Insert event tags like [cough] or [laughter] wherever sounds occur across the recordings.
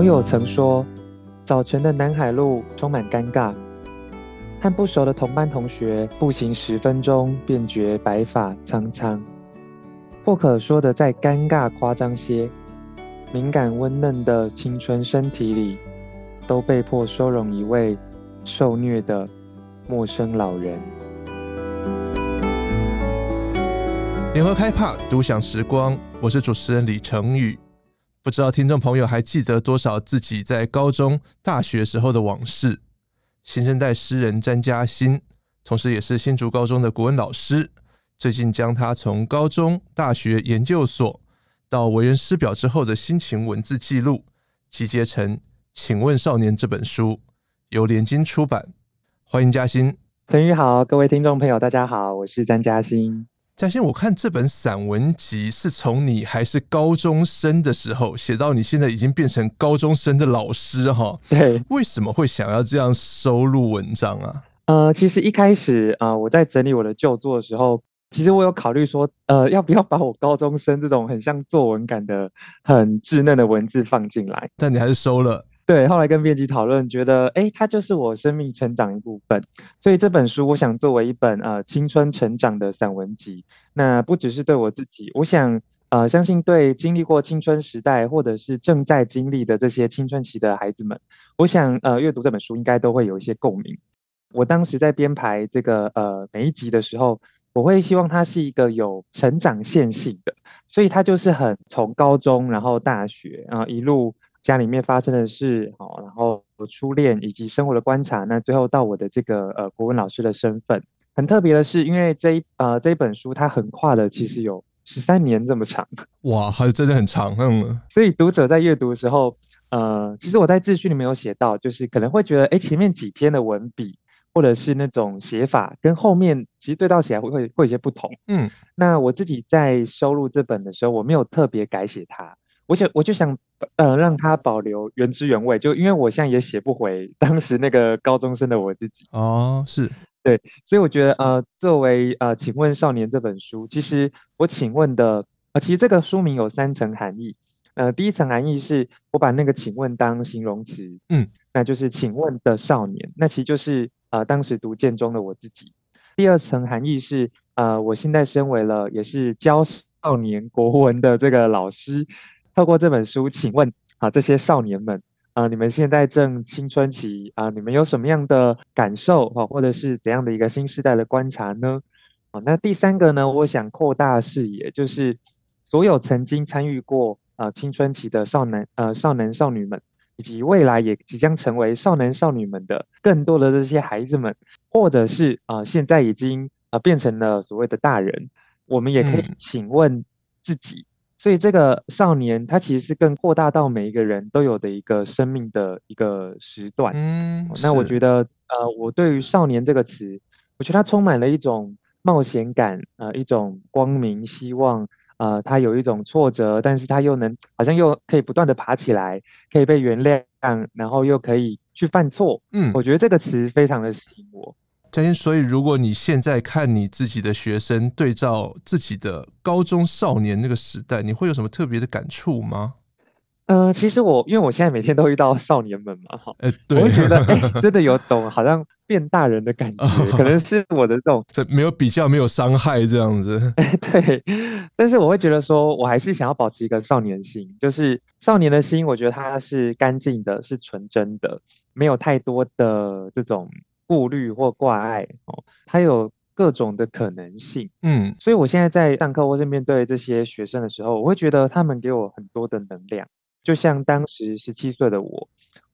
好友曾说，早晨的南海路充满尴尬，和不熟的同班同学步行十分钟，便觉白发苍苍。或可说的再尴尬夸张些，敏感温嫩的青春身体里，都被迫收容一位受虐的陌生老人。联合开帕独享时光，我是主持人李成宇。不知道听众朋友还记得多少自己在高中、大学时候的往事？新生代诗人詹嘉欣，同时也是新竹高中的国文老师。最近将他从高中、大学、研究所到为人师表之后的心情文字记录，集结成《请问少年》这本书，由联经出版。欢迎嘉欣。陈宇好，各位听众朋友，大家好，我是詹嘉欣。嘉欣，我看这本散文集是从你还是高中生的时候写到你现在已经变成高中生的老师哈？对，为什么会想要这样收录文章啊？呃，其实一开始啊、呃，我在整理我的旧作的时候。其实我有考虑说，呃，要不要把我高中生这种很像作文感的、很稚嫩的文字放进来？但你还是收了。对，后来跟编辑讨论，觉得，哎，它就是我生命成长一部分。所以这本书，我想作为一本呃青春成长的散文集。那不只是对我自己，我想，呃，相信对经历过青春时代或者是正在经历的这些青春期的孩子们，我想，呃，阅读这本书应该都会有一些共鸣。我当时在编排这个呃每一集的时候。我会希望它是一个有成长线性的，所以它就是很从高中，然后大学，然后一路家里面发生的事，好，然后初恋以及生活的观察，那最后到我的这个呃国文老师的身份。很特别的是，因为这一呃这一本书它横跨了其实有十三年这么长，[laughs] 哇，还真的很长，嗯。所以读者在阅读的时候，呃，其实我在自序里面有写到，就是可能会觉得，哎，前面几篇的文笔。或者是那种写法跟后面其实对照起来会会会有些不同，嗯，那我自己在收录这本的时候，我没有特别改写它，我想我就想呃让它保留原汁原味，就因为我现在也写不回当时那个高中生的我自己。哦，是。对，所以我觉得呃作为呃请问少年这本书，其实我请问的呃其实这个书名有三层含义，呃第一层含义是我把那个请问当形容词，嗯，那就是请问的少年，那其实就是。呃，当时读建中的我自己，第二层含义是，呃，我现在身为了也是教少年国文的这个老师，透过这本书，请问啊，这些少年们，啊，你们现在正青春期啊，你们有什么样的感受啊，或者是怎样的一个新时代的观察呢？啊，那第三个呢，我想扩大视野，就是所有曾经参与过啊青春期的少男呃少男少女们。以及未来也即将成为少男少女们的更多的这些孩子们，或者是啊、呃，现在已经啊、呃、变成了所谓的大人，我们也可以请问自己。嗯、所以这个少年，他其实是更扩大到每一个人都有的一个生命的一个时段。嗯，那我觉得呃，我对于少年这个词，我觉得它充满了一种冒险感，呃，一种光明希望。呃，他有一种挫折，但是他又能好像又可以不断的爬起来，可以被原谅，然后又可以去犯错。嗯，我觉得这个词非常的吸引我。嘉欣，所以如果你现在看你自己的学生，对照自己的高中少年那个时代，你会有什么特别的感触吗？呃，其实我因为我现在每天都遇到少年们嘛，哈、[laughs] 我会觉得哎、欸，真的有种好像变大人的感觉，可能是我的这种，[laughs] 这没有比较，没有伤害这样子，哎、欸，对。但是我会觉得说，我还是想要保持一个少年心，就是少年的心，我觉得它是干净的，是纯真的，没有太多的这种顾虑或挂碍哦，它有各种的可能性，嗯。所以我现在在上课或是面对这些学生的时候，我会觉得他们给我很多的能量。就像当时十七岁的我，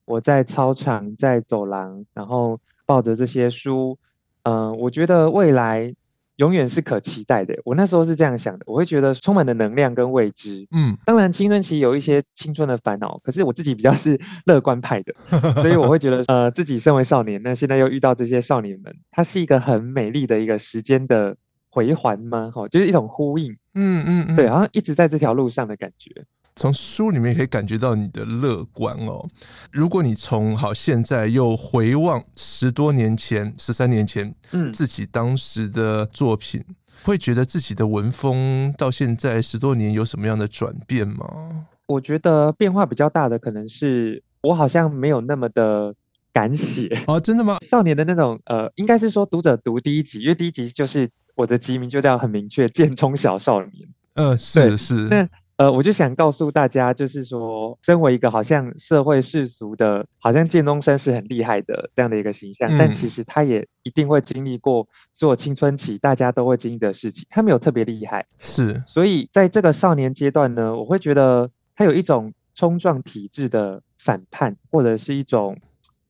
我在操场，在走廊，然后抱着这些书，嗯、呃，我觉得未来永远是可期待的。我那时候是这样想的，我会觉得充满了能量跟未知。嗯，当然青春期有一些青春的烦恼，可是我自己比较是乐观派的，[laughs] 所以我会觉得，呃，自己身为少年，那现在又遇到这些少年们，它是一个很美丽的一个时间的回环吗？哈，就是一种呼应。嗯嗯嗯，对，好像一直在这条路上的感觉。从书里面可以感觉到你的乐观哦。如果你从好现在又回望十多年前、十三年前，嗯，自己当时的作品，会觉得自己的文风到现在十多年有什么样的转变吗？我觉得变化比较大的可能是我好像没有那么的敢写哦，真的吗？少年的那种呃，应该是说读者读第一集，因为第一集就是我的集名就叫很明确，剑中小少年。嗯、呃，是是。那呃，我就想告诉大家，就是说，身为一个好像社会世俗的，好像建东生是很厉害的这样的一个形象，嗯、但其实他也一定会经历过做青春期大家都会经历的事情，他没有特别厉害。是，所以在这个少年阶段呢，我会觉得他有一种冲撞体制的反叛，或者是一种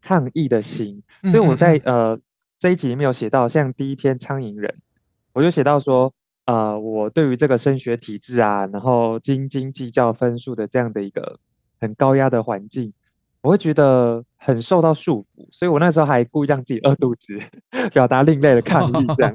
抗议的心。所以我在呃这一集里面有写到，像第一篇《苍蝇人》，我就写到说。呃，我对于这个升学体制啊，然后斤斤计较分数的这样的一个很高压的环境，我会觉得很受到束缚，所以我那时候还故意让自己饿肚子，[laughs] 表达另类的抗议这样。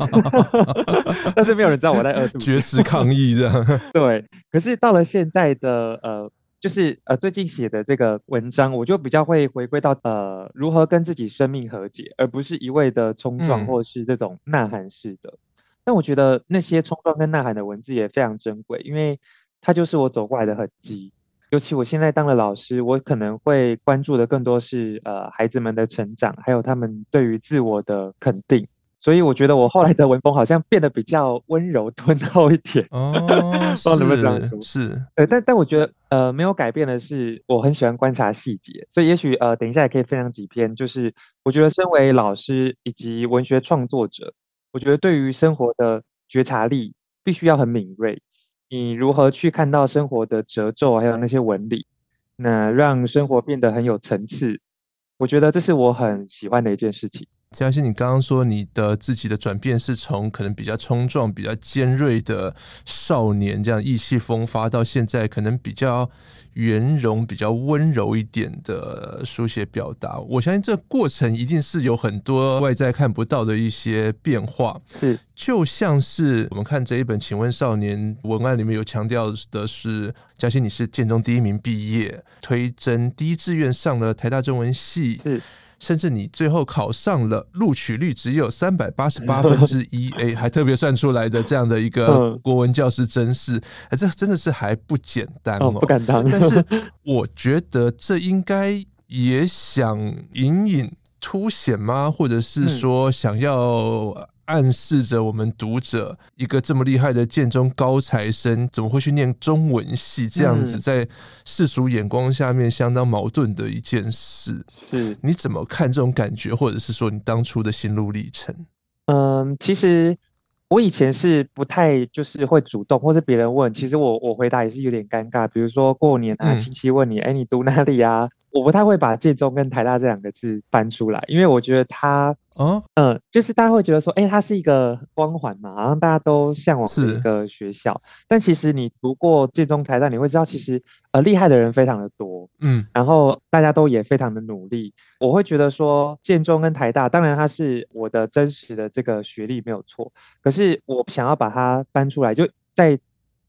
[laughs] 但是没有人知道我在饿肚子，绝食抗议这样。[laughs] 对，可是到了现在的呃，就是呃最近写的这个文章，我就比较会回归到呃如何跟自己生命和解，而不是一味的冲撞或是这种呐喊式的。嗯但我觉得那些冲撞跟呐喊的文字也非常珍贵，因为它就是我走过来的痕迹。尤其我现在当了老师，我可能会关注的更多是呃孩子们的成长，还有他们对于自我的肯定。所以我觉得我后来的文风好像变得比较温柔敦厚一点。哦，不知道能不能这样说？是，呃，但但我觉得呃没有改变的是，我很喜欢观察细节。所以也许呃等一下也可以分享几篇，就是我觉得身为老师以及文学创作者。我觉得对于生活的觉察力必须要很敏锐。你如何去看到生活的褶皱，还有那些纹理，那让生活变得很有层次。我觉得这是我很喜欢的一件事情。相信你刚刚说你的自己的转变是从可能比较冲撞、比较尖锐的少年，这样意气风发，到现在可能比较圆融、比较温柔一点的书写表达。我相信这过程一定是有很多外在看不到的一些变化。是，就像是我们看这一本《请问少年》文案里面有强调的是，嘉欣你是建中第一名毕业，推甄第一志愿上了台大中文系。是。甚至你最后考上了，录取率只有三百八十八分之一，[laughs] 哎，还特别算出来的这样的一个国文教师真是，哎，这真的是还不简单哦，不敢当。但是我觉得这应该也想隐隐凸显吗？或者是说想要？暗示着我们读者，一个这么厉害的建中高材生，怎么会去念中文系？这样子在世俗眼光下面相当矛盾的一件事。是，你怎么看这种感觉，或者是说你当初的心路历程？嗯，其实我以前是不太就是会主动，或是别人问，其实我我回答也是有点尴尬。比如说过年啊，亲戚问你，哎、嗯，你读哪里啊？我不太会把建中跟台大这两个字搬出来，因为我觉得它，哦，嗯，就是大家会觉得说，哎，它是一个光环嘛，好像大家都向往的一个学校。但其实你读过建中、台大，你会知道，其实呃厉害的人非常的多，嗯，然后大家都也非常的努力。我会觉得说，建中跟台大，当然它是我的真实的这个学历没有错，可是我想要把它搬出来，就在。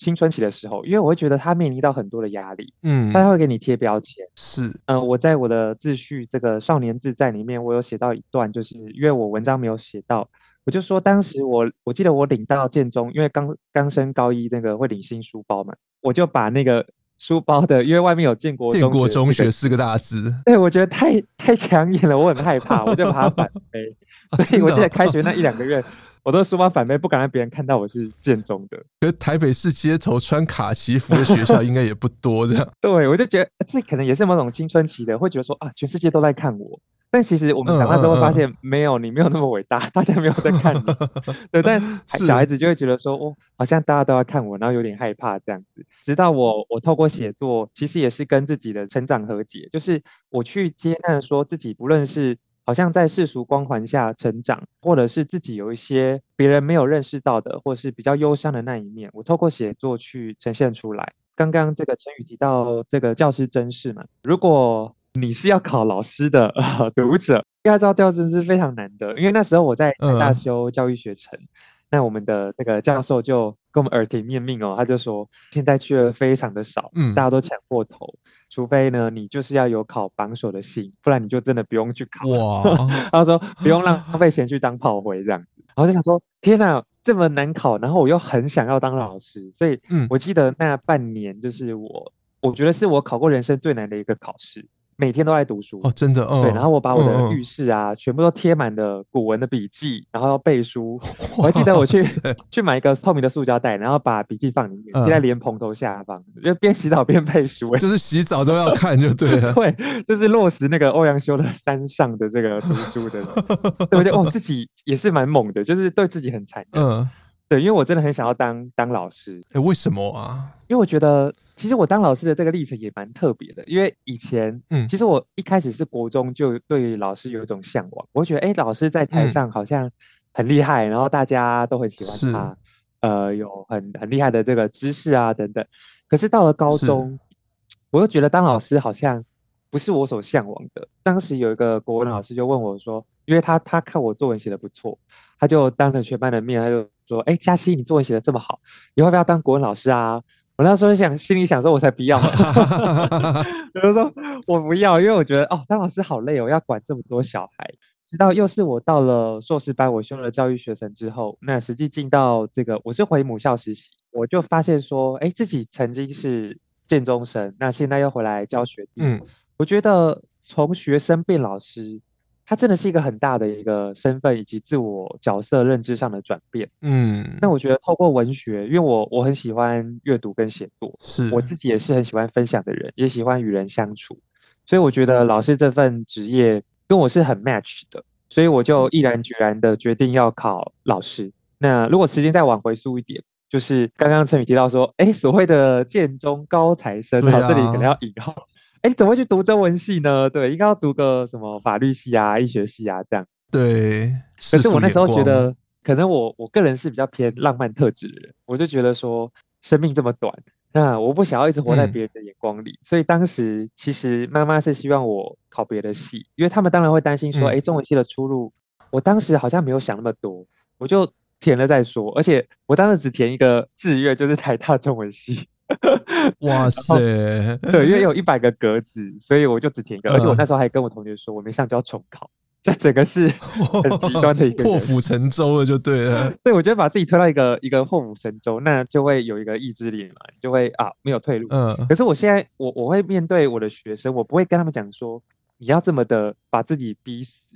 青春期的时候，因为我会觉得他面临到很多的压力，嗯，他会给你贴标签，是，嗯、呃，我在我的自序这个少年自在里面，我有写到一段，就是因为我文章没有写到，我就说当时我我记得我领到建中，因为刚刚升高一那个会领新书包嘛，我就把那个书包的，因为外面有建国建国中学四个大字，对，我觉得太太抢眼了，我很害怕，我就把它反背，[laughs] 所以我记得开学那一两个月。我的书包反背，不敢让别人看到我是建中的。可是台北市街头穿卡其服的学校 [laughs] 应该也不多，这样。对，我就觉得这可能也是某种青春期的，会觉得说啊，全世界都在看我。但其实我们长大之后发现，没有，你没有那么伟大，大家没有在看你。[laughs] 对，但小孩子就会觉得说，哦，好像大家都要看我，然后有点害怕这样子。直到我，我透过写作，其实也是跟自己的成长和解，就是我去接纳说自己，不论是。好像在世俗光环下成长，或者是自己有一些别人没有认识到的，或者是比较忧伤的那一面，我透过写作去呈现出来。刚刚这个陈宇提到这个教师真试嘛，如果你是要考老师的、呃、[laughs] 读者，应该知道教师甄是非常难的，因为那时候我在台大修教育学程。嗯那我们的那个教授就跟我们耳提面命哦，他就说现在去的非常的少，嗯，大家都抢破头，除非呢你就是要有考榜首的心，不然你就真的不用去考。哇，[laughs] 他说不用浪费钱去当炮灰这样子，然后就想说天哪，这么难考，然后我又很想要当老师，所以我记得那半年就是我我觉得是我考过人生最难的一个考试。每天都在读书哦，真的，哦。对，然后我把我的浴室啊，嗯、全部都贴满了古文的笔记，然后要背书。[laughs] 我还记得我去 [laughs] 去买一个透明的塑胶袋，然后把笔记放里面，贴在莲蓬头下方，嗯、就边洗澡边背书。[laughs] 就是洗澡都要看，就对了。对，就是落实那个欧阳修的山上的这个读书的。对，我觉得哦，自己也是蛮猛的，就是对自己很残忍。嗯。对，因为我真的很想要当当老师。哎，为什么啊？因为我觉得，其实我当老师的这个历程也蛮特别的。因为以前，嗯，其实我一开始是国中就对老师有一种向往。我觉得，哎，老师在台上好像很厉害，嗯、然后大家都很喜欢他，呃，有很很厉害的这个知识啊等等。可是到了高中，我又觉得当老师好像不是我所向往的。当时有一个国文老师就问我说，因为他他看我作文写的不错，他就当着全班的面，他就。说，哎，嘉熙，你作文写的这么好，你会不要当国文老师啊？我那时候想，心里想说，我才不要。[laughs] [laughs] 我就说，我不要，因为我觉得，哦，当老师好累哦，要管这么多小孩。直到又是我到了硕士班，我修了教育学程之后，那实际进到这个，我是回母校实习，我就发现说，哎，自己曾经是建中生，那现在又回来教学弟。嗯，我觉得从学生变老师。它真的是一个很大的一个身份以及自我角色认知上的转变。嗯，那我觉得透过文学，因为我我很喜欢阅读跟写作，是我自己也是很喜欢分享的人，也喜欢与人相处，所以我觉得老师这份职业跟我是很 match 的，所以我就毅然决然的决定要考老师。那如果时间再往回溯一点，就是刚刚陈宇提到说，哎，所谓的建中高材生，啊，这里可能要引号。哎，怎么会去读中文系呢？对，应该要读个什么法律系啊、医学系啊这样。对，可是我那时候觉得，可能我我个人是比较偏浪漫特质的人，我就觉得说，生命这么短，那我不想要一直活在别人的眼光里，嗯、所以当时其实妈妈是希望我考别的系，因为他们当然会担心说，哎、嗯，中文系的出路，我当时好像没有想那么多，我就填了再说，而且我当时只填一个志愿，就是台大中文系。[laughs] 哇塞！对，因为有一百个格子，所以我就只填一个。而且我那时候还跟我同学说，我没上就要重考。这整个是 [laughs] 很极端的一个破釜沉舟了，就对了。对，我觉得把自己推到一个一个破釜沉舟，那就会有一个意志力嘛，就会啊没有退路。嗯。可是我现在，我我会面对我的学生，我不会跟他们讲说你要这么的把自己逼死。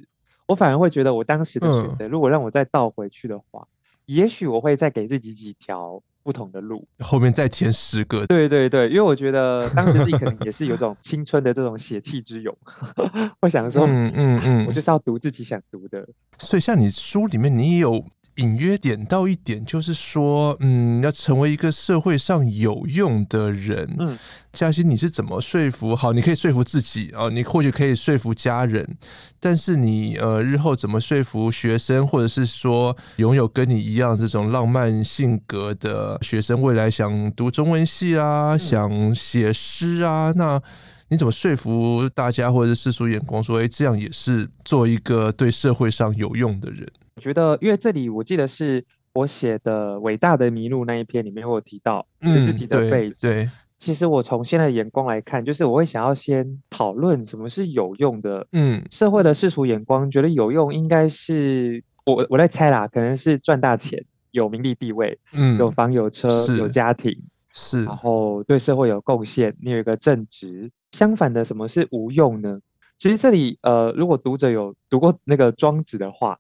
我反而会觉得，我当时的选择，如果让我再倒回去的话，也许我会再给自己几条。不同的路，后面再填十个。对对对，因为我觉得当时自己可能也是有种青春的这种血气之勇，[laughs] 我想说，嗯嗯嗯，我就是要读自己想读的。所以像你书里面，你也有。隐约点到一点，就是说，嗯，要成为一个社会上有用的人。嗯，嘉欣，你是怎么说服？好，你可以说服自己啊，你或许可以说服家人，但是你呃，日后怎么说服学生，或者是说拥有跟你一样这种浪漫性格的学生，未来想读中文系啊，嗯、想写诗啊，那你怎么说服大家，或者是世俗眼光说，哎，这样也是做一个对社会上有用的人？我觉得，因为这里我记得是我写的《伟大的麋鹿》那一篇里面，我有提到自己的背景。嗯、对，对，其实我从现在的眼光来看，就是我会想要先讨论什么是有用的。嗯，社会的世俗眼光觉得有用，应该是我我在猜啦，可能是赚大钱、有名利地位、嗯，有房有车、有家庭，是，然后对社会有贡献，你有一个正直。相反的，什么是无用呢？其实这里呃，如果读者有读过那个庄子的话。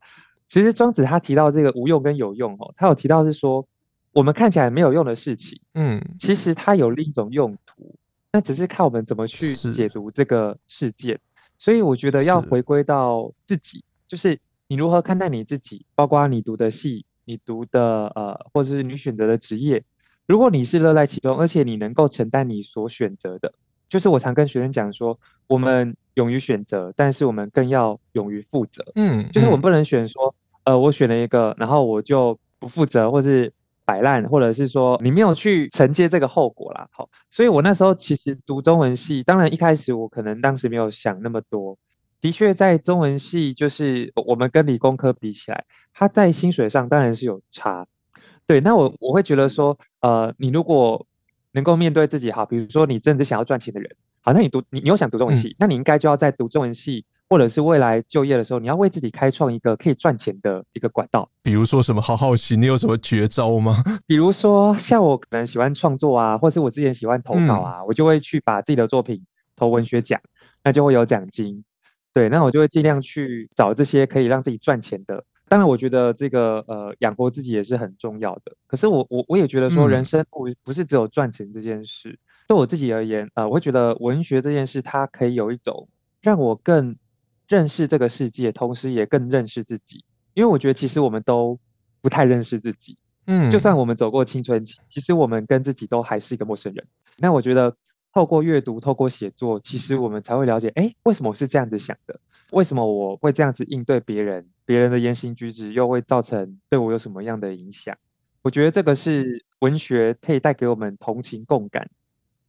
其实庄子他提到这个无用跟有用哦，他有提到是说，我们看起来没有用的事情，嗯，其实它有另一种用途，那只是看我们怎么去解读这个事件。所以我觉得要回归到自己，就是你如何看待你自己，包括你读的戏，你读的呃，或者是你选择的职业，如果你是乐在其中，而且你能够承担你所选择的，就是我常跟学生讲说，我们。勇于选择，但是我们更要勇于负责。嗯，就是我们不能选说，呃，我选了一个，然后我就不负责，或是摆烂，或者是说你没有去承接这个后果啦。好，所以我那时候其实读中文系，当然一开始我可能当时没有想那么多。的确，在中文系，就是我们跟理工科比起来，它在薪水上当然是有差。对，那我我会觉得说，呃，你如果能够面对自己，好，比如说你真的是想要赚钱的人。好，那你读你你又想读中文系，嗯，那你应该就要在读中文系或者是未来就业的时候，你要为自己开创一个可以赚钱的一个管道。比如说什么？好好奇，你有什么绝招吗？[laughs] 比如说，像我可能喜欢创作啊，或是我之前喜欢投稿啊，嗯、我就会去把自己的作品投文学奖，那就会有奖金。对，那我就会尽量去找这些可以让自己赚钱的。当然，我觉得这个呃养活自己也是很重要的。可是我我我也觉得说，人生不不是只有赚钱这件事。嗯、对我自己而言，呃，我会觉得文学这件事，它可以有一种让我更。认识这个世界，同时也更认识自己。因为我觉得，其实我们都不太认识自己。嗯，就算我们走过青春期，其实我们跟自己都还是一个陌生人。那我觉得，透过阅读，透过写作，其实我们才会了解，哎，为什么我是这样子想的？为什么我会这样子应对别人？别人的言行举止又会造成对我有什么样的影响？我觉得这个是文学可以带给我们同情共感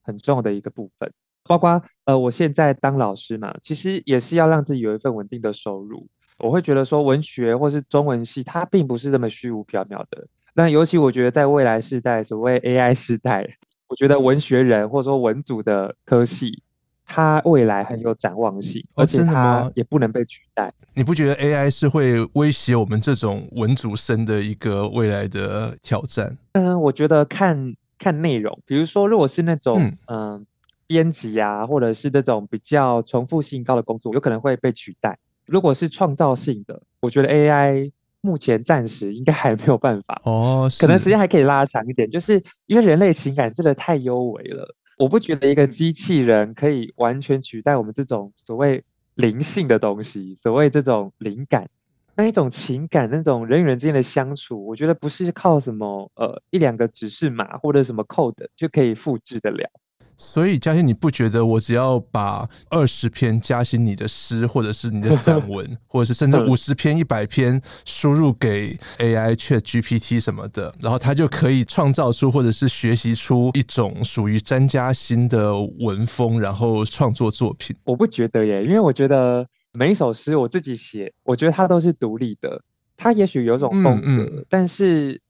很重要的一个部分。包括呃，我现在当老师嘛，其实也是要让自己有一份稳定的收入。我会觉得说，文学或是中文系，它并不是这么虚无缥缈的。那尤其我觉得，在未来世代，所谓 AI 时代，我觉得文学人或者说文组的科系，它未来很有展望性，而且它也不能被取代。你不觉得 AI 是会威胁我们这种文组生的一个未来的挑战？嗯，我觉得看看内容，比如说，如果是那种嗯。呃编辑啊，或者是那种比较重复性高的工作，有可能会被取代。如果是创造性的，我觉得 AI 目前暂时应该还没有办法哦，可能时间还可以拉长一点。就是因为人类情感真的太优微了，我不觉得一个机器人可以完全取代我们这种所谓灵性的东西，所谓这种灵感，那一种情感，那种人与人之间的相处，我觉得不是靠什么呃一两个指示码或者什么 code 就可以复制得了。所以嘉欣，你不觉得我只要把二十篇嘉欣你的诗，或者是你的散文，[laughs] 或者是甚至五十篇、一百篇输入给 AI Chat GPT 什么的，然后它就可以创造出或者是学习出一种属于詹嘉欣的文风，然后创作作品？我不觉得耶，因为我觉得每一首诗我自己写，我觉得它都是独立的，它也许有种风格，嗯嗯，但是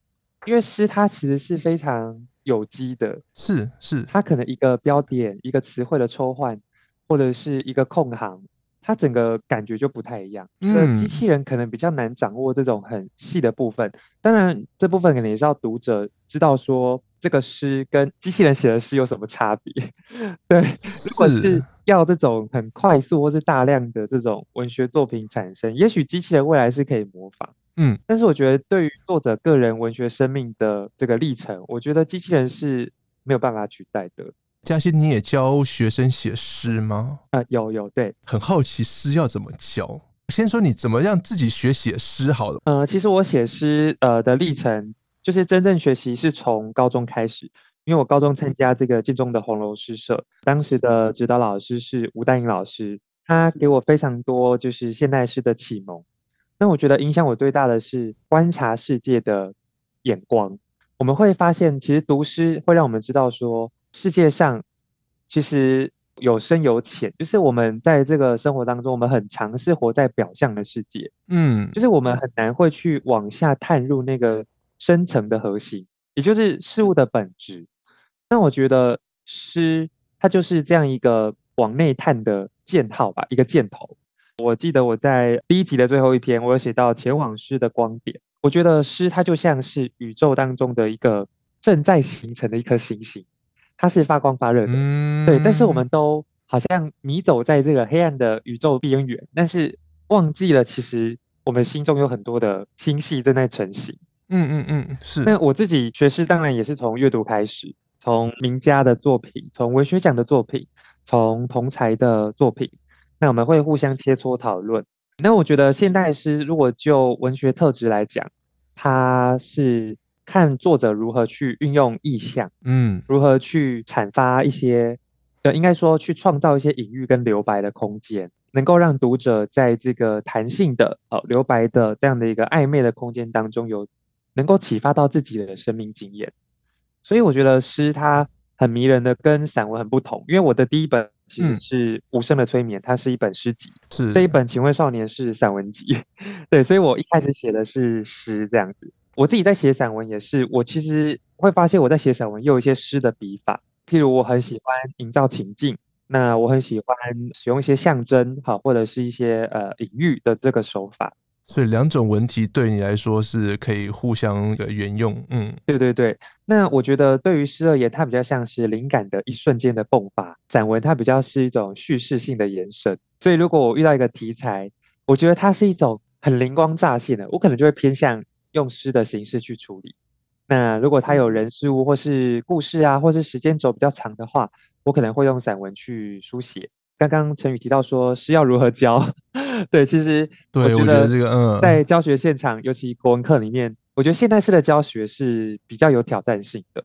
因为诗它其实是非常。有机的，是是，它可能一个标点、一个词汇的抽换，或者是一个空行，它整个感觉就不太一样。嗯，机器人可能比较难掌握这种很细的部分。当然，这部分可能也是要读者知道说，这个诗跟机器人写的诗有什么差别。[laughs] 对，如果是要这种很快速或是大量的这种文学作品产生，也许机器人未来是可以模仿。嗯，但是我觉得对于作者个人文学生命的这个历程，我觉得机器人是没有办法取代的。嘉欣，你也教学生写诗吗？啊、呃，有有，对，很好奇诗要怎么教。先说你怎么让自己学写诗好了。呃，其实我写诗呃的历程，就是真正学习是从高中开始，因为我高中参加这个建中的红楼诗社，当时的指导老师是吴丹英老师，他给我非常多就是现代诗的启蒙。那我觉得影响我最大的是观察世界的眼光。我们会发现，其实读诗会让我们知道说，世界上其实有深有浅。就是我们在这个生活当中，我们很尝试活在表象的世界，嗯，就是我们很难会去往下探入那个深层的核心，也就是事物的本质。那我觉得诗它就是这样一个往内探的箭号吧，一个箭头。我记得我在第一集的最后一篇，我有写到前往诗的光点。我觉得诗它就像是宇宙当中的一个正在形成的一颗星星，它是发光发热的，嗯、对。但是我们都好像迷走在这个黑暗的宇宙边缘，但是忘记了其实我们心中有很多的星系正在成型。嗯嗯嗯，是。那我自己学诗当然也是从阅读开始，从名家的作品，从文学奖的作品，从同才的作品。那我们会互相切磋讨论。那我觉得现代诗如果就文学特质来讲，它是看作者如何去运用意象，嗯，如何去阐发一些，呃，应该说去创造一些隐喻跟留白的空间，能够让读者在这个弹性的呃留白的这样的一个暧昧的空间当中，有能够启发到自己的生命经验。所以我觉得诗它很迷人的，跟散文很不同，因为我的第一本。其实是无声的催眠，它是一本诗集。是这一本《请问少年》是散文集，[laughs] 对，所以我一开始写的是诗这样子。我自己在写散文也是，我其实会发现我在写散文又有一些诗的笔法。譬如我很喜欢营造情境，那我很喜欢使用一些象征，好，或者是一些呃隐喻的这个手法。所以两种文体对你来说是可以互相的沿用，嗯，对对对。那我觉得对于诗而言，它比较像是灵感的一瞬间的迸发；散文它比较是一种叙事性的延伸。所以如果我遇到一个题材，我觉得它是一种很灵光乍现的，我可能就会偏向用诗的形式去处理。那如果它有人事物或是故事啊，或是时间轴比较长的话，我可能会用散文去书写。刚刚陈宇提到说诗要如何教，[laughs] 对，其实对，我觉得这个嗯，在教学现场，尤其国文课里面，我觉得现代式的教学是比较有挑战性的。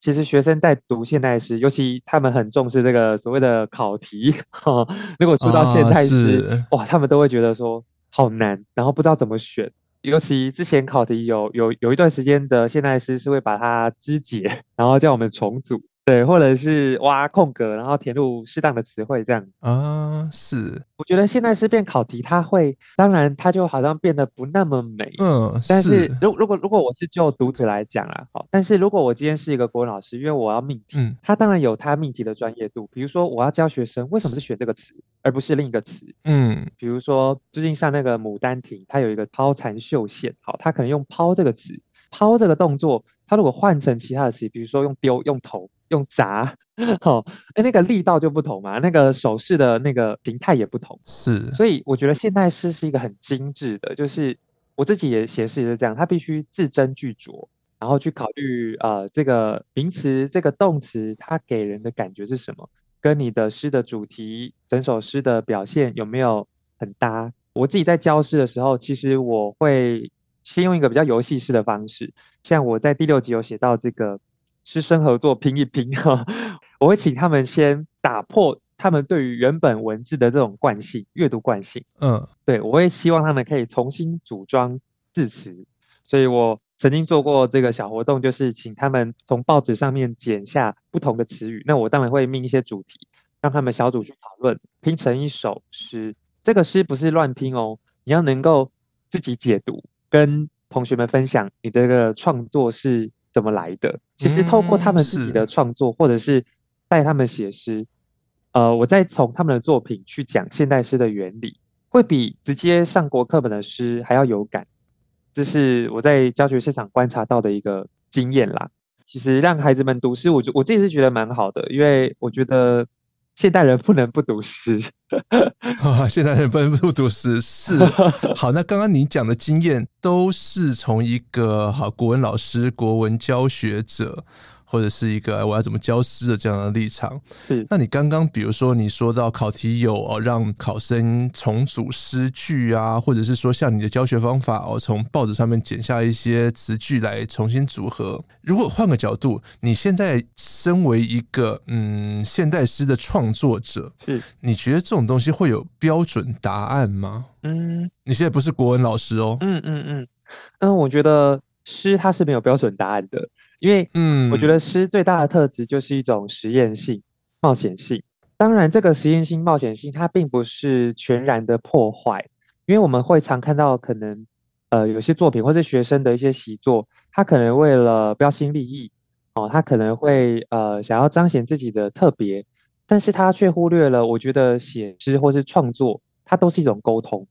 其实学生在读现代诗，尤其他们很重视这个所谓的考题，哈，如果出到现代诗，啊，哇，他们都会觉得说好难，然后不知道怎么选。尤其之前考题有有有一段时间的现代诗是会把它肢解，然后叫我们重组。对，或者是挖空格，然后填入适当的词汇，这样。啊，是。我觉得现在是变考题，它会，当然它就好像变得不那么美，嗯，但是如如果如果我是就读者来讲啦，好，但是如果我今天是一个国文老师，因为我要命题，嗯，他当然有他命题的专业度，比如说我要教学生为什么是选这个词，而不是另一个词，嗯，比如说最近上那个《牡丹亭》，它有一个抛残绣线，好，他可能用抛这个词，抛这个动作，他如果换成其他的词，比如说用丢、用投。用砸，好，[laughs] 哎，那个力道就不同嘛，那个手势的那个形态也不同，是，所以我觉得现代诗是一个很精致的，就是我自己也写诗也是这样，它必须字斟句酌，然后去考虑呃这个名词、这个动词它给人的感觉是什么，跟你的诗的主题、整首诗的表现有没有很搭。我自己在教诗的时候，其实我会先用一个比较游戏式的方式，像我在第六集有写到这个。师生合作拼一拼哈，[laughs] 我会请他们先打破他们对于原本文字的这种惯性，阅读惯性。嗯，对，我会希望他们可以重新组装字词。所以我曾经做过这个小活动，就是请他们从报纸上面剪下不同的词语。那我当然会命一些主题，让他们小组去讨论，拼成一首诗。这个诗不是乱拼哦，你要能够自己解读，跟同学们分享你的这个创作是。怎么来的？其实透过他们自己的创作，嗯、或者是带他们写诗，呃，我再从他们的作品去讲现代诗的原理，会比直接上国课本的诗还要有感。这是我在教学现场观察到的一个经验啦。其实让孩子们读诗，我我自己是觉得蛮好的，因为我觉得。现代人不能不读诗，[laughs] 现代人不能不读诗是 [laughs] 好。那刚刚你讲的经验都是从一个好国文老师、国文教学者。或者是一个我要怎么教诗的这样的立场。是，那你刚刚比如说你说到考题有哦，让考生重组诗句啊，或者是说像你的教学方法哦，从报纸上面剪下一些词句来重新组合。如果换个角度，你现在身为一个嗯现代诗的创作者，是，你觉得这种东西会有标准答案吗？嗯，你现在不是国文老师哦。嗯嗯嗯嗯，我觉得诗它是没有标准答案的。因为，嗯，我觉得诗最大的特质就是一种实验性、冒险性。当然，这个实验性、冒险性，它并不是全然的破坏。因为我们会常看到，可能，呃，有些作品或是学生的一些习作，他可能为了标新立异，哦，他可能会呃想要彰显自己的特别，但是他却忽略了，我觉得写诗或是创作，它都是一种沟通。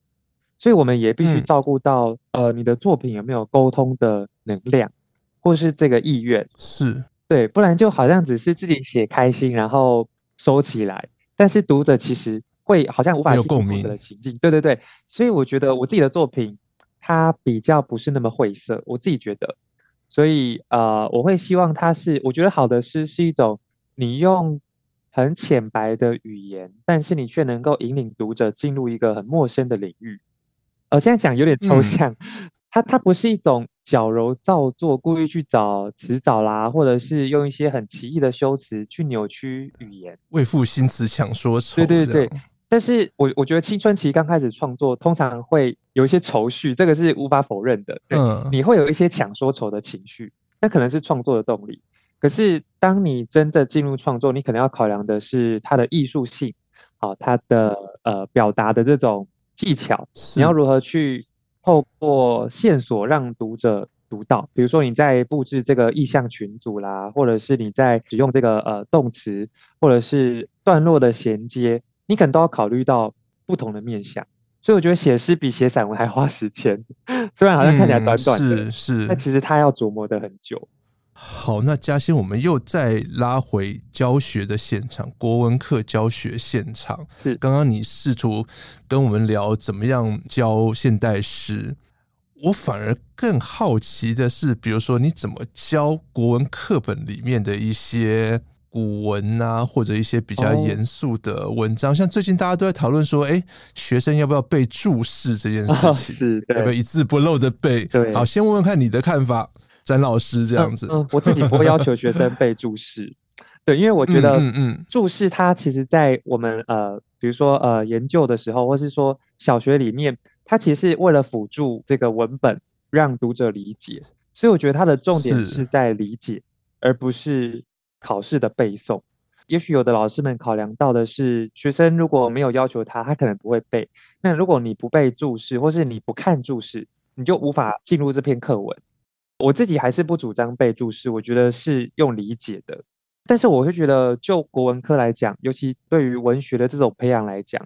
所以，我们也必须照顾到，嗯，呃，你的作品有没有沟通的能量。或是这个意愿是对，不然就好像只是自己写开心，然后收起来，但是读者其实会好像无法共鸣的情境。对对对，所以我觉得我自己的作品它比较不是那么晦涩，我自己觉得，所以呃，我会希望它是，我觉得好的诗是一种你用很浅白的语言，但是你却能够引领读者进入一个很陌生的领域。呃，现在讲有点抽象，嗯、它它不是一种。矫揉造作，故意去找词藻啦，或者是用一些很奇异的修辞去扭曲语言，为赋新词强说愁。对对对，但是我我觉得青春期刚开始创作，通常会有一些愁绪，这个是无法否认的。嗯，你会有一些强说愁的情绪，那可能是创作的动力。可是当你真的进入创作，你可能要考量的是它的艺术性，好，它的呃表达的这种技巧，你要如何去。透过线索让读者读到，比如说你在布置这个意象群组啦，或者是你在使用这个呃动词，或者是段落的衔接，你可能都要考虑到不同的面向。所以我觉得写诗比写散文还花时间，[laughs] 虽然好像看起来短短的，嗯、是是，但其实他要琢磨的很久。好，那嘉欣，我们又再拉回教学的现场，国文课教学现场。是，刚刚你试图跟我们聊怎么样教现代诗，我反而更好奇的是，比如说你怎么教国文课本里面的一些古文啊，或者一些比较严肃的文章，哦、像最近大家都在讨论说，哎，学生要不要背注释这件事情，[laughs] 哦、是，要不要一字不漏的背？对，好，先问问看你的看法。詹老师这样子，嗯，嗯，我自己不会要求学生背注释，对，因为我觉得，嗯嗯，注释它其实，在我们呃，比如说呃研究的时候，或是说小学里面，它其实是为了辅助这个文本，让读者理解，所以我觉得它的重点是在理解，而不是考试的背诵。也许有的老师们考量到的是，学生如果没有要求他，他可能不会背。那如果你不背注释，或是你不看注释，你就无法进入这篇课文。我自己还是不主张背注释，我觉得是用理解的。但是我会觉得，就国文科来讲，尤其对于文学的这种培养来讲，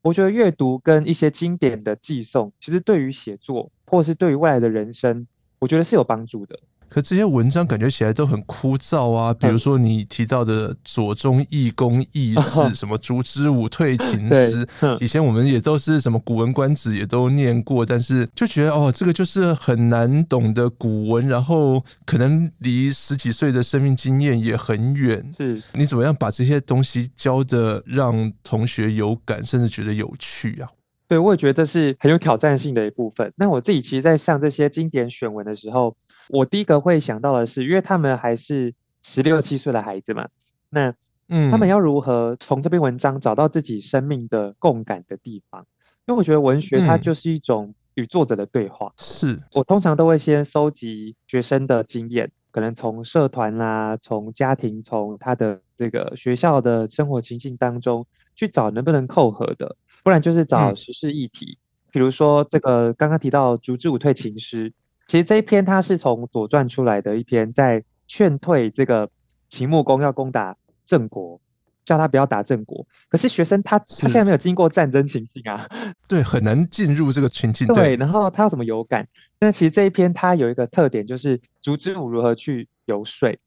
我觉得阅读跟一些经典的寄送，其实对于写作或是对于未来的人生，我觉得是有帮助的。可这些文章感觉起来都很枯燥啊，比如说你提到的左宗义公义士，[laughs] 什么烛之武退秦师，以前我们也都是什么古文观止也都念过，但是就觉得哦，这个就是很难懂的古文，然后可能离十几岁的生命经验也很远。是，你怎么样把这些东西教的让同学有感，甚至觉得有趣啊？对，我也觉得这是很有挑战性的一部分。那我自己其实，在上这些经典选文的时候，我第一个会想到的是，因为他们还是十六七岁的孩子嘛，那嗯，他们要如何从这篇文章找到自己生命的共感的地方？因为我觉得文学它就是一种与作者的对话。是我通常都会先收集学生的经验，可能从社团啦、从家庭、从他的这个学校的生活情境当中去找能不能扣合的，不然就是找时事议题，比如说这个刚刚提到竹之舞退秦师。其实这一篇它是从《左传》出来的一篇，在劝退这个秦穆公要攻打郑国，叫他不要打郑国。可是学生他他现在没有经过战争情境啊，[laughs] 对，很难进入这个情境。对，然后他要怎么有感？那其实这一篇它有一个特点，就是烛之武如何去游说，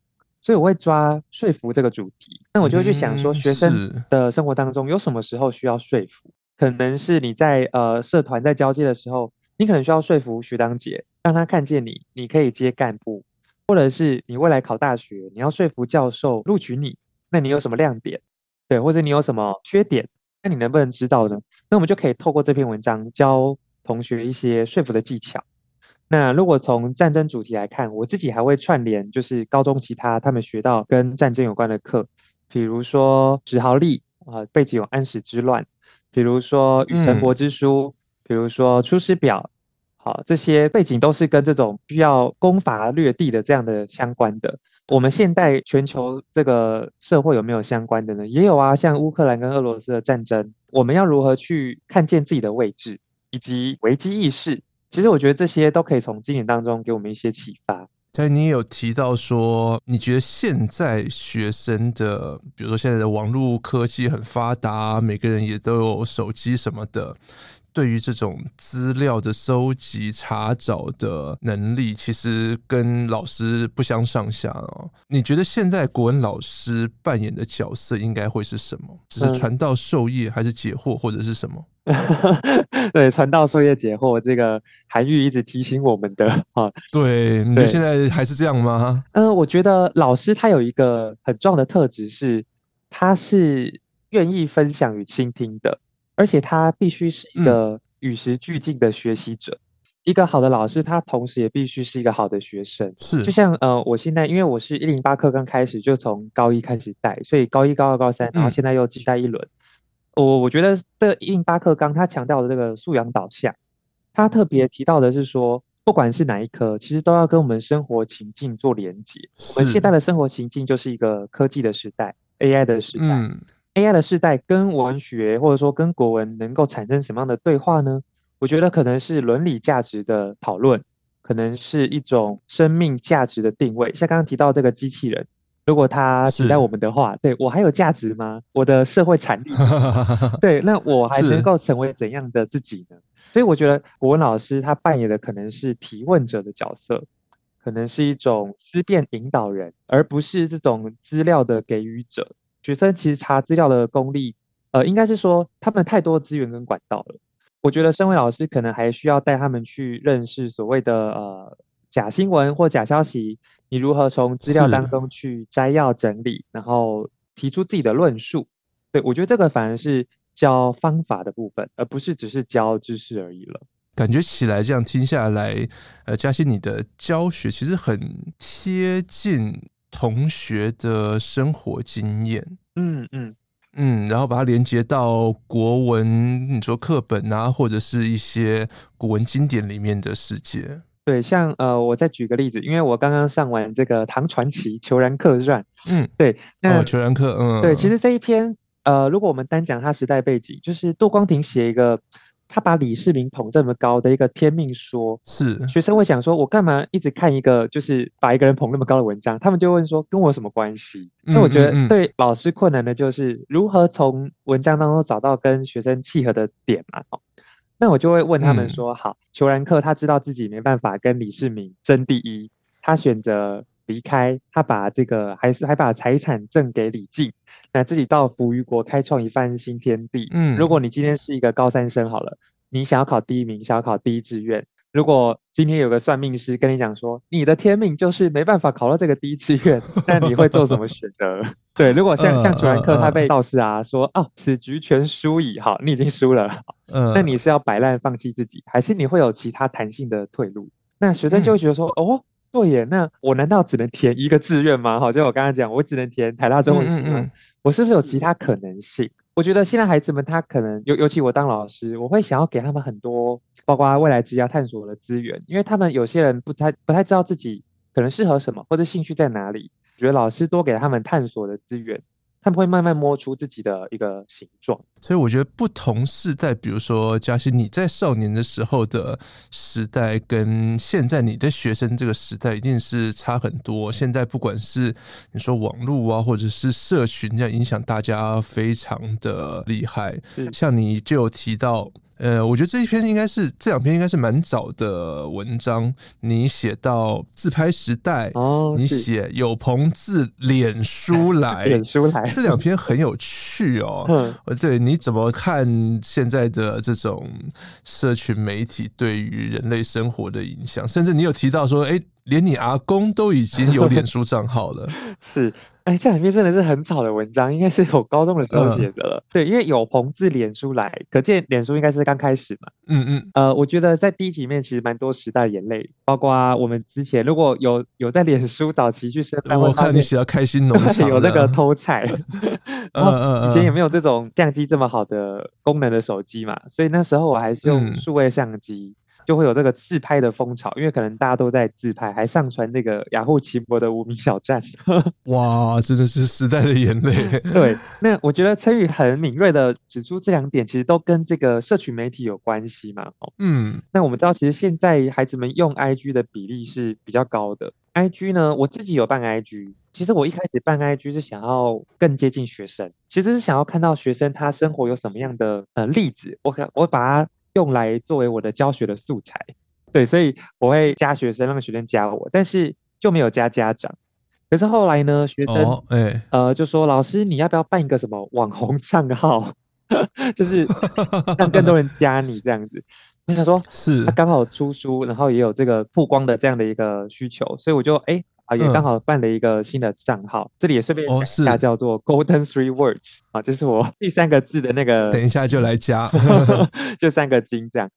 所以我会抓说服这个主题。那我就会去想说，学生的生活当中有什么时候需要说服？可能是你在呃社团在交接的时候。你可能需要说服学长姐，让他看见你，你可以接干部，或者是你未来考大学，你要说服教授录取你，那你有什么亮点？对，或者你有什么缺点？那你能不能知道呢？那我们就可以透过这篇文章教同学一些说服的技巧。那如果从战争主题来看，我自己还会串联，就是高中其他他们学到跟战争有关的课，比如说史豪利啊，背景有安史之乱，比如说与陈伯之书。嗯比如说《出师表》，好，这些背景都是跟这种需要攻伐掠地的这样的相关的。我们现代全球这个社会有没有相关的呢？也有啊，像乌克兰跟俄罗斯的战争，我们要如何去看见自己的位置以及危机意识？其实我觉得这些都可以从经典当中给我们一些启发。对，你有提到说，你觉得现在学生的，比如说现在的网络科技很发达，每个人也都有手机什么的。对于这种资料的搜集、查找的能力，其实跟老师不相上下哦。你觉得现在国文老师扮演的角色应该会是什么？只是传道授业，还是解惑，或者是什么？[laughs] 对，传道授业解惑，这个韩愈一直提醒我们的啊。对，你觉得现在还是这样吗？嗯、呃，我觉得老师他有一个很重要的特质是，他是愿意分享与倾听的。而且他必须是一个与时俱进的学习者，嗯、一个好的老师，他同时也必须是一个好的学生。是，就像呃，我现在因为我是一零八课刚开始，就从高一开始带，所以高一、高二、高三，然后现在又继续带一轮。我、嗯、我觉得这一零八课纲他强调的这个素养导向，他特别提到的是说，不管是哪一科，其实都要跟我们生活情境做连接。我们现在的生活情境就是一个科技的时代，AI 的时代。嗯 AI 的时代跟文学或者说跟国文能够产生什么样的对话呢？我觉得可能是伦理价值的讨论，可能是一种生命价值的定位。像刚刚提到这个机器人，如果它取代我们的话，对我还有价值吗？我的社会产力，[laughs] 对，那我还能够成为怎样的自己呢？所以我觉得国文老师他扮演的可能是提问者的角色，可能是一种思辨引导人，而不是这种资料的给予者。学生其实查资料的功力，呃，应该是说他们太多资源跟管道了。我觉得身为老师，可能还需要带他们去认识所谓的呃假新闻或假消息，你如何从资料当中去摘要整理，然后提出自己的论述。对，我觉得这个反而是。教方法的部分，而不是只是教知识而已了。感觉起来这样听下来，呃，嘉欣你的教学其实很贴近同学的生活经验。嗯嗯嗯，然后把它连接到国文，你说课本啊，或者是一些古文经典里面的世界。对，像呃，我再举个例子，因为我刚刚上完这个《唐传奇·虬髯客传》。嗯，对，那哦，《虬髯客》嗯，对，其实这一篇。呃，如果我们单讲它时代背景，就是杜光庭写一个，他把李世民捧这么高的一个天命说，是学生会想说，我干嘛一直看一个就是把一个人捧那么高的文章？他们就问说，跟我有什么关系？那我觉得对老师困难的就是如何从文章当中找到跟学生契合的点嘛。哦，那我就会问他们说，好，裘兰克他知道自己没办法跟李世民争第一，他选择。离开，他把这个还是还把财产赠给李靖，那自己到扶余国开创一番新天地。嗯，如果你今天是一个高三生好了，你想要考第一名，想要考第一志愿，如果今天有个算命师跟你讲说，你的天命就是没办法考到这个第一志愿，[laughs] 那你会做什么选择？对，如果像像楚兰克他被道士啊说，哦，此局全输矣，好，你已经输了，嗯，那你是要摆烂放弃自己，还是你会有其他弹性的退路？那学生就会觉得说，嗯、哦。对耶，那我难道只能填一个志愿吗？好，就我刚刚讲，我只能填台大中文系吗？嗯嗯嗯，我是不是有其他可能性？我觉得现在孩子们他可能尤尤其我当老师，我会想要给他们很多，包括未来职业探索的资源，因为他们有些人不太不太知道自己可能适合什么，或者兴趣在哪里，我觉得老师多给他们探索的资源。他们会慢慢摸出自己的一个形状，所以我觉得不同时代，比如说嘉欣，你在少年的时候的时代，跟现在你的学生这个时代，一定是差很多。现在不管是你说网络啊，或者是社群，这样影响大家非常的厉害。像你就有提到。呃，我觉得这一篇应该是这两篇应该是蛮早的文章。你写到自拍时代，哦，你写有朋自脸书来，[laughs] 脸书来，这两篇很有趣哦。[laughs] 嗯，对，你怎么看现在的这种社群媒体对于人类生活的影响？甚至你有提到说，哎，连你阿公都已经有脸书账号了，[laughs] 是。哎，这两篇真的是很早的文章，应该是我高中的时候写的了。嗯、对，因为有朋自脸书来，可见脸书应该是刚开始嘛。嗯嗯。呃，我觉得在第一集里面其实蛮多时代眼泪，包括我们之前如果有有在脸书早期去申办，我看你写到开心农 [laughs] 场，有那个偷菜。[laughs] 嗯嗯。以前也没有这种相机这么好的功能的手机嘛，所以那时候我还是用数位相机。嗯就会有这个自拍的风潮，因为可能大家都在自拍，还上传那个雅虎奇摩的无名小站。[laughs] 哇，真的是时代的眼泪。对，那我觉得陈宇很敏锐的指出这两点，其实都跟这个社群媒体有关系嘛。嗯，那我们知道，其实现在孩子们用 IG 的比例是比较高的。IG 呢，我自己有办 IG，其实我一开始办 IG 是想要更接近学生，其实是想要看到学生他生活有什么样的呃例子，我我把它。用来作为我的教学的素材，对，所以我会加学生，让学生加我，但是就没有加家长。可是后来呢，学生、哦欸、呃就说：“老师，你要不要办一个什么网红 [laughs] 账号，[laughs] 就是让更多人加你这样子？”我想说，是他刚好出书，然后也有这个曝光的这样的一个需求，所以我就哎。欸啊，也刚好办了一个新的账号，嗯、这里也顺便讲一下，叫做 Golden Three Words 啊，就是我第三个字的那个。[laughs] 等一下就来加，[laughs] 就三个金这样。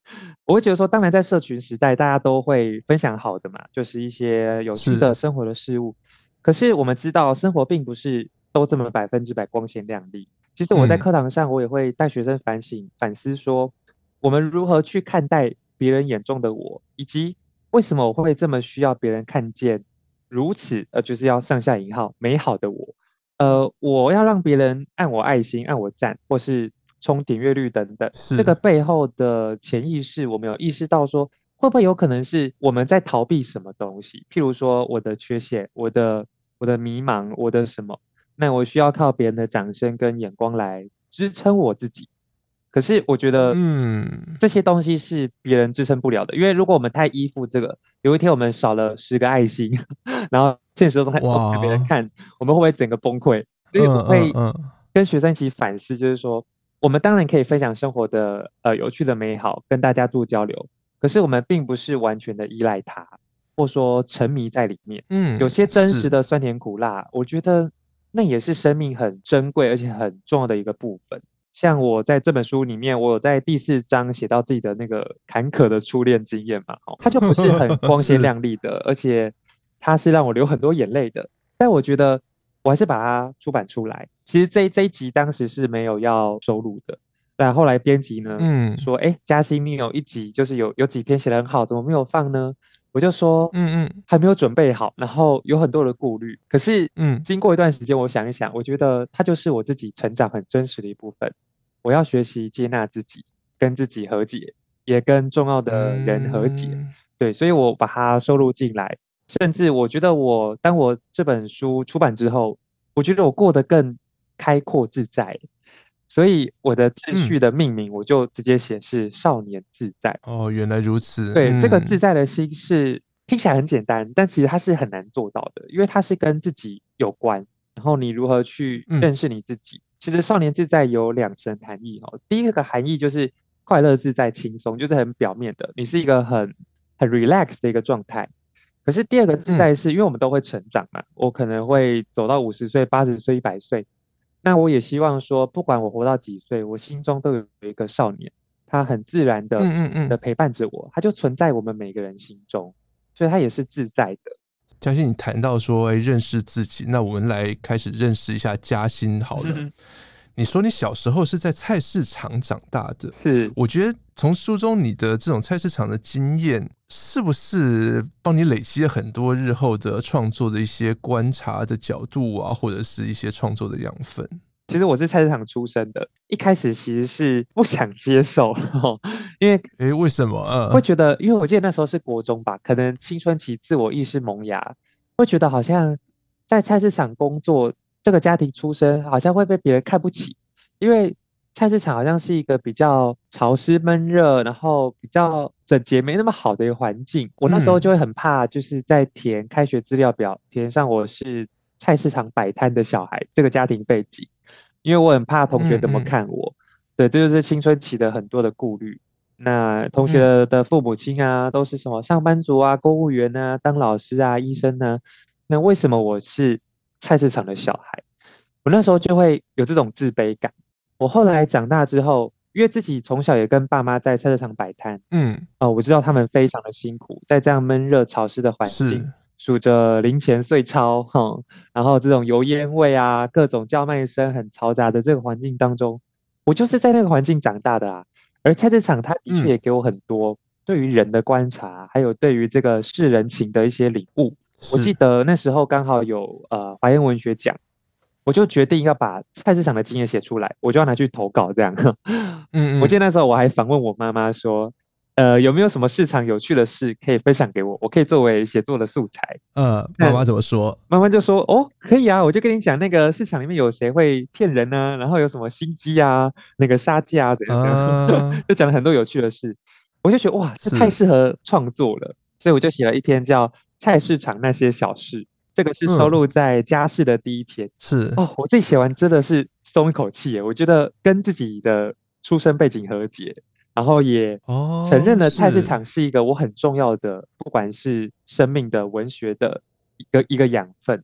我会觉得说，当然在社群时代，大家都会分享好的嘛，就是一些有趣的生活的事物。是，可是我们知道，生活并不是都这么百分之百光鲜亮丽。其实我在课堂上，我也会带学生反省、反思，说我们如何去看待别人眼中的我，以及为什么我会这么需要别人看见。如此，呃，就是要上下引号，美好的我，呃，我要让别人按我爱心、按我赞，或是冲点阅率等等。这个背后的潜意识，我们有意识到说，会不会有可能是我们在逃避什么东西？譬如说我的缺陷，我的我的迷茫，我的什么？那我需要靠别人的掌声跟眼光来支撑我自己。可是我觉得，嗯，这些东西是别人支撑不了的，因为如果我们太依附这个，有一天我们少了十个爱心，然后现实中还给别人看，我们会不会整个崩溃？所以我会跟学生一起反思，就是说，我们当然可以分享生活的呃有趣的美好，跟大家做交流，可是我们并不是完全的依赖它，或说沉迷在里面。嗯，有些真实的酸甜苦辣，我觉得那也是生命很珍贵而且很重要的一个部分。像我在这本书里面，我有在第四章写到自己的那个坎坷的初恋经验嘛，哦，它就不是很光鲜 [laughs] 亮丽的，而且它是让我流很多眼泪的。但我觉得我还是把它出版出来。其实这这一集当时是没有要收录的，但后来编辑呢，嗯，说，哎，嘉欣，你有一集就是有有几篇写得很好，怎么没有放呢？我就说，嗯嗯，还没有准备好，然后有很多的顾虑。可是，嗯，经过一段时间，我想一想，我觉得它就是我自己成长很真实的一部分。我要学习接纳自己，跟自己和解，也跟重要的人和解。嗯、对，所以我把它收录进来。甚至我觉得我，我当我这本书出版之后，我觉得我过得更开阔自在。所以我的秩序的命名，我就直接写是“少年自在”。嗯、哦，原来如此。对，嗯、这个自在的心是听起来很简单，但其实它是很难做到的，因为它是跟自己有关。然后你如何去认识你自己？嗯其实少年自在有两层含义哦。第一个含义就是快乐自在轻松，就是很表面的，你是一个很很 relax 的一个状态。可是第二个自在是因为我们都会成长嘛，我可能会走到五十岁、八十岁、一百岁，那我也希望说，不管我活到几岁，我心中都有一个少年，他很自然的的陪伴着我，他就存在我们每个人心中，所以他也是自在的。嘉欣，你谈到说，哎，认识自己，那我们来开始认识一下嘉欣好了。嗯、你说你小时候是在菜市场长大的，是？我觉得从书中你的这种菜市场的经验，是不是帮你累积了很多日后的创作的一些观察的角度啊，或者是一些创作的养分？其实我是菜市场出生的，一开始其实是不想接受，因为诶，为什么？嗯，会觉得，因为我记得那时候是国中吧，可能青春期自我意识萌芽，会觉得好像在菜市场工作，这个家庭出身好像会被别人看不起，因为菜市场好像是一个比较潮湿闷热，然后比较整洁没那么好的一个环境。我那时候就会很怕，就是在填开学资料表，填上我是菜市场摆摊的小孩这个家庭背景。因为我很怕同学怎么看我，嗯嗯对，这就是青春期的很多的顾虑。那同学的父母亲啊，都是什么上班族啊、公务员啊、当老师啊、医生呢？那为什么我是菜市场的小孩？我那时候就会有这种自卑感。我后来长大之后，因为自己从小也跟爸妈在菜市场摆摊，嗯，哦、呃，我知道他们非常的辛苦，在这样闷热潮湿的环境。数着零钱碎钞，哼，然后这种油烟味啊，各种叫卖声很嘈杂的这个环境当中，我就是在那个环境长大的啊。而菜市场它的确也给我很多对于人的观察，嗯、还有对于这个世人情的一些领悟。我记得那时候刚好有呃华研文学奖，我就决定要把菜市场的经验写出来，我就要拿去投稿这样。嗯，嗯，我记得那时候我还访问我妈妈说。呃，有没有什么市场有趣的事可以分享给我？我可以作为写作的素材。呃，妈妈怎么说？妈妈就说：“哦，可以啊，我就跟你讲那个市场里面有谁会骗人呢、啊？然后有什么心机啊，那个杀价的，呃、[laughs] 就讲了很多有趣的事。我就觉得哇，这太适合创作了，所以我就写了一篇叫《菜市场那些小事》，这个是收录在家事的第一篇。是哦，我自己写完真的是松一口气耶，我觉得跟自己的出生背景和解。然后也承认了菜市场是一个我很重要的，不管是生命的、文学的一个一个养分。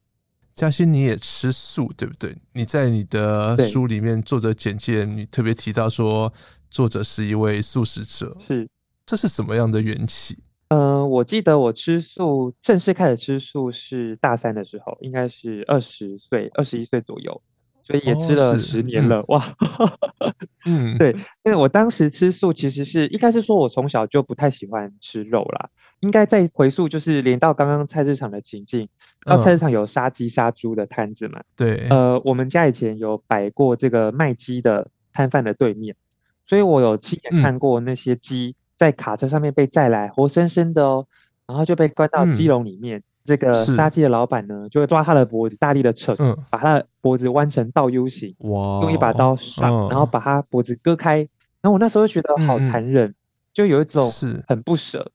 嘉欣，你也吃素对不对？你在你的书里面作者简介，你特别提到说作者是一位素食者，是这是什么样的缘起？嗯、呃，我记得我吃素正式开始吃素是大三的时候，应该是二十岁、二十一岁左右。所以也吃了十年了，哦、哇！[laughs] 嗯，对，因为我当时吃素，其实是应该是说我从小就不太喜欢吃肉啦。应该再回溯，就是连到刚刚菜市场的情境，到菜市场有杀鸡杀猪的摊子嘛？对，呃，我们家以前有摆过这个卖鸡的摊贩的对面，所以我有亲眼看过那些鸡在卡车上面被载来，活生生的哦，然后就被关到鸡笼里面。嗯、这个杀鸡的老板呢，就会抓他的脖子，大力的扯，嗯、把他的脖子弯成倒 U 型，哇用一把刀然后把他脖子割开。然后我那时候就觉得好残忍，嗯、就有一种很不舍。是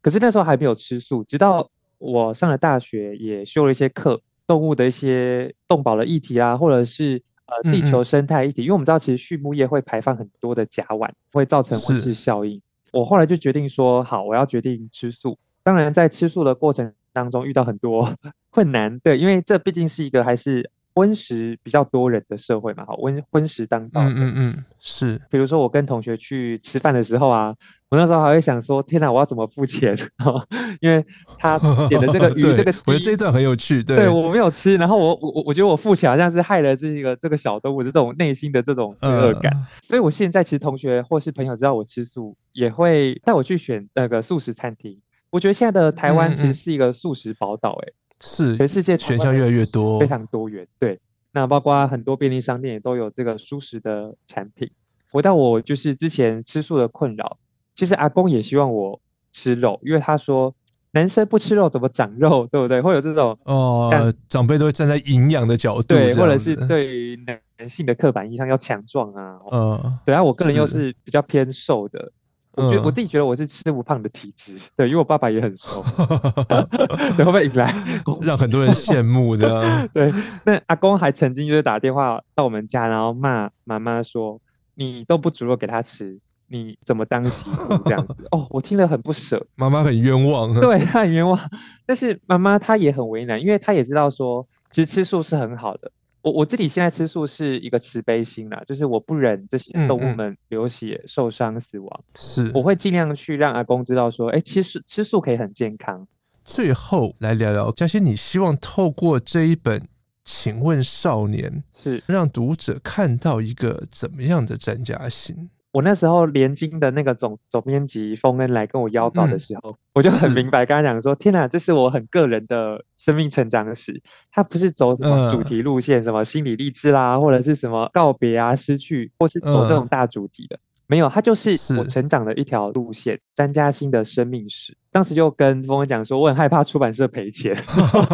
可是那时候还没有吃素，直到我上了大学，也修了一些课，动物的一些动保的议题啊，或者是。呃，地球生态议题，因为我们知道，其实畜牧业会排放很多的甲烷，会造成温室效应。我后来就决定说，好，我要决定吃素。当然，在吃素的过程当中遇到很多 [laughs] 困难，对，因为这毕竟是一个还是。荤食比较多人的社会嘛，好，荤荤食当道。嗯嗯嗯，是。比如说我跟同学去吃饭的时候啊，我那时候还会想说，天哪，我要怎么付钱？[laughs] 因为他点的这个鱼，[laughs] 这个我觉得这一段很有趣。对，对我没有吃，然后我我我觉得我付钱好像是害了这个这个小动物的这种内心的这种罪恶感。呃、所以我现在其实同学或是朋友知道我吃素，也会带我去选那个素食餐厅。我觉得现在的台湾其实是一个素食宝岛，哎。是，全世界选项越来越多，非常多元。对，那包括很多便利商店也都有这个素食的产品。回到我就是之前吃素的困扰，其实阿公也希望我吃肉，因为他说男生不吃肉怎么长肉，对不对？会有这种哦，但长辈都会站在营养的角度，对，或者是对于男性的刻板印象要强壮啊，嗯，对啊，我个人又是比较偏瘦的。我觉得我自己觉得我是吃不胖的体质，对，因为我爸爸也很瘦，[laughs] 会不会引来 [laughs] 让很多人羡慕的？[laughs] 对，那阿公还曾经就是打电话到我们家，然后骂妈妈说：“你都不煮肉给他吃，你怎么当媳妇这样子？”哦，我听了很不舍，妈妈很冤枉，对，她很冤枉，但是妈妈她也很为难，因为她也知道说，其实吃素是很好的。我我自己现在吃素是一个慈悲心啦，就是我不忍这些动物们流血、受伤、死亡，是、嗯嗯、我会尽量去让阿公知道说，哎、欸，其实吃素可以很健康。最后来聊聊嘉欣，你希望透过这一本《请问少年》是让读者看到一个怎么样的詹嘉欣？我那时候联经的那个总总编辑丰恩来跟我邀稿的时候，嗯、我就很明白，跟他讲说：“天哪，这是我很个人的生命成长史，他不是走什么主题路线，嗯、什么心理励志啦，或者是什么告别啊、失去，或是走这种大主题的，嗯、没有，他就是我成长的一条路线。詹嘉欣的生命史，当时就跟丰恩讲说，我很害怕出版社赔钱，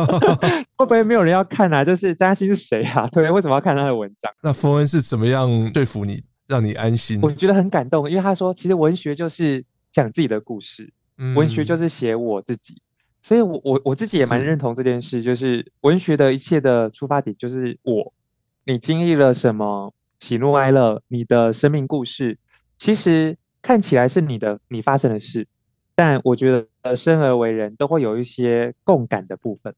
[laughs] 会不会没有人要看啊？就是詹嘉欣是谁啊？对，为什么要看他的文章？[laughs] 那丰恩是怎么样说服你？”让你安心，我觉得很感动，因为他说，其实文学就是讲自己的故事，嗯、文学就是写我自己，所以我我我自己也蛮认同这件事，就是。文学的一切的出发点就是我，你经历了什么喜怒哀乐，你的生命故事，其实看起来是你的你发生的事，但我觉得生而为人都会有一些共感的部分。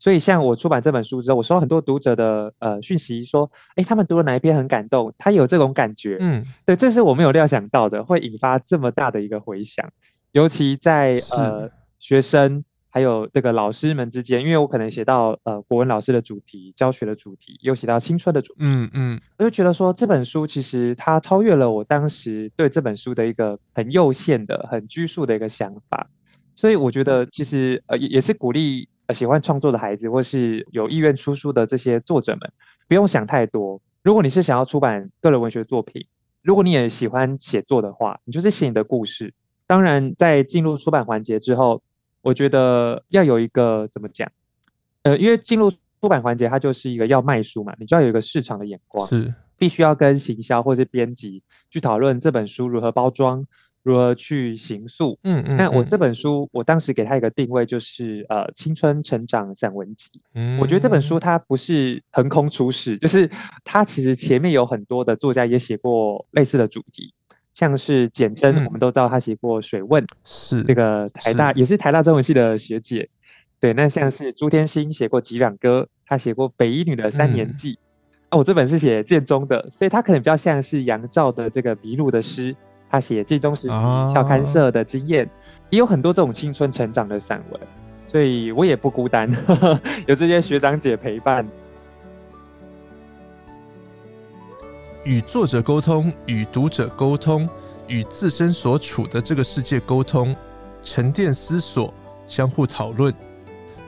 所以，像我出版这本书之后，我收到很多读者的呃讯息，说，哎，他们读了哪一篇很感动，他有这种感觉，嗯，对，这是我没有料想到的，会引发这么大的一个回响，尤其在呃学生还有这个老师们之间，因为我可能写到呃国文老师的主题、教学的主题，又写到青春的主题，嗯嗯，我就觉得说这本书其实它超越了我当时对这本书的一个很有限的、很拘束的一个想法，所以我觉得其实呃也也是鼓励。喜欢创作的孩子，或是有意愿出书的这些作者们，不用想太多。如果你是想要出版个人文学作品，如果你也喜欢写作的话，你就是写你的故事。当然，在进入出版环节之后，我觉得要有一个怎么讲？呃，因为进入出版环节，它就是一个要卖书嘛，你就要有一个市场的眼光，是必须要跟行销或是编辑去讨论这本书如何包装。如何去行塑？嗯嗯，那我这本书，我当时给他一个定位，就是呃，青春成长散文集。嗯，我觉得这本书它不是横空出世，就是它其实前面有很多的作家也写过类似的主题，像是简媜，我们都知道他写过《水问》，是这个台大也是台大中文系的学姐。对，那像是朱天心写过《击壤歌》，他写过北一女的《三年记》。啊，我这本是写建中的，所以他可能比较像是杨照的这个迷路的诗。他写建中时期校刊社的经验，也有很多这种青春成长的散文，所以我也不孤单，呵呵，有这些学长姐陪伴。与作者沟通，与读者沟通，与自身所处的这个世界沟通，沉淀思索，相互讨论，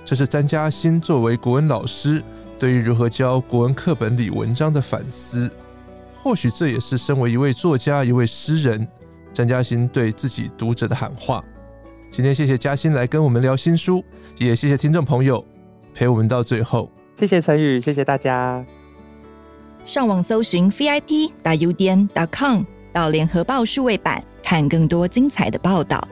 这是詹嘉欣作为国文老师对于如何教国文课本里文章的反思。或许这也是身为一位作家、一位诗人，詹嘉欣对自己读者的喊话。今天谢谢嘉欣来跟我们聊新书，也谢谢听众朋友陪我们到最后。谢谢陈宇，谢谢大家。上网搜寻 vip.udn.com 到联合报数位版，看更多精彩的报道。